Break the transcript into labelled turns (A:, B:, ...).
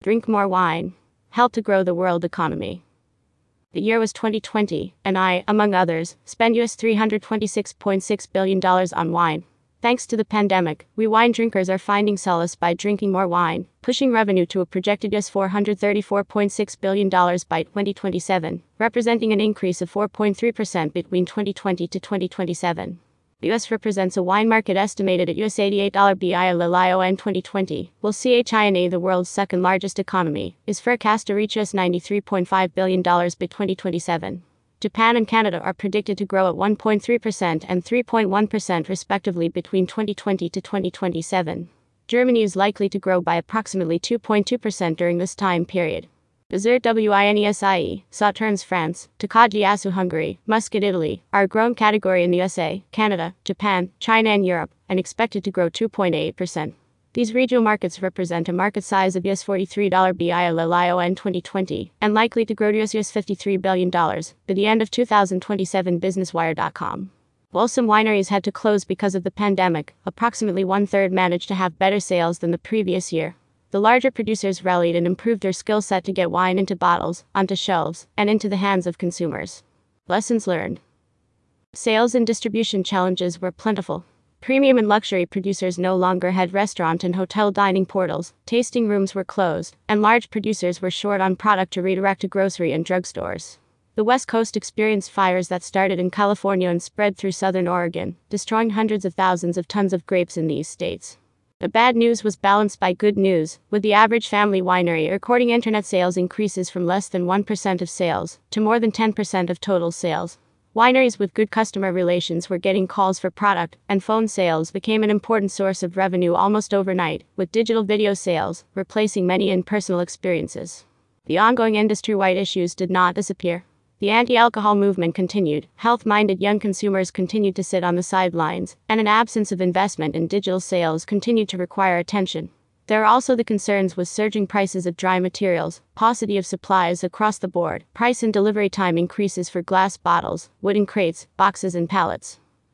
A: Drink more wine. Help to grow the world economy. The year was 2020, and I, among others, spent US $326.6 billion on wine. Thanks to the pandemic, we wine drinkers are finding solace by drinking more wine, pushing revenue to a projected US $434.6 billion by 2027, representing an increase of 4.3% between 2020 to 2027. The US represents a wine market estimated at US $88 BILLIO in 2020, while CHINA, the world's second largest economy, is forecast to reach US $93.5 billion by 2027. Japan and Canada are predicted to grow at 1.3% and 3.1% respectively between 2020 to 2027. Germany is likely to grow by approximately 2.2% during this time period. Bizerte WINESIE, Sauternes France, Tokaji Aszu Hungary, Muscat Italy, are a growing category in the USA, Canada, Japan, China, and Europe, and expected to grow 2.8%. These regional markets represent a market size of US $43 BILLIO in 2020 and likely to grow to US $53 billion by the end of 2027 BusinessWire.com. While some wineries had to close because of the pandemic, approximately one third managed to have better sales than the previous year. The larger producers rallied and improved their skill set to get wine into bottles, onto shelves, and into the hands of consumers. Lessons learned Sales and distribution challenges were plentiful. Premium and luxury producers no longer had restaurant and hotel dining portals, tasting rooms were closed, and large producers were short on product to redirect to grocery and drugstores. The West Coast experienced fires that started in California and spread through southern Oregon, destroying hundreds of thousands of tons of grapes in these states. The bad news was balanced by good news, with the average family winery recording internet sales increases from less than 1% of sales to more than 10% of total sales. Wineries with good customer relations were getting calls for product, and phone sales became an important source of revenue almost overnight, with digital video sales replacing many in personal experiences. The ongoing industry wide issues did not disappear. The anti alcohol movement continued, health minded young consumers continued to sit on the sidelines, and an absence of investment in digital sales continued to require attention. There are also the concerns with surging prices of dry materials, paucity of supplies across the board, price and delivery time increases for glass bottles, wooden crates, boxes, and pallets.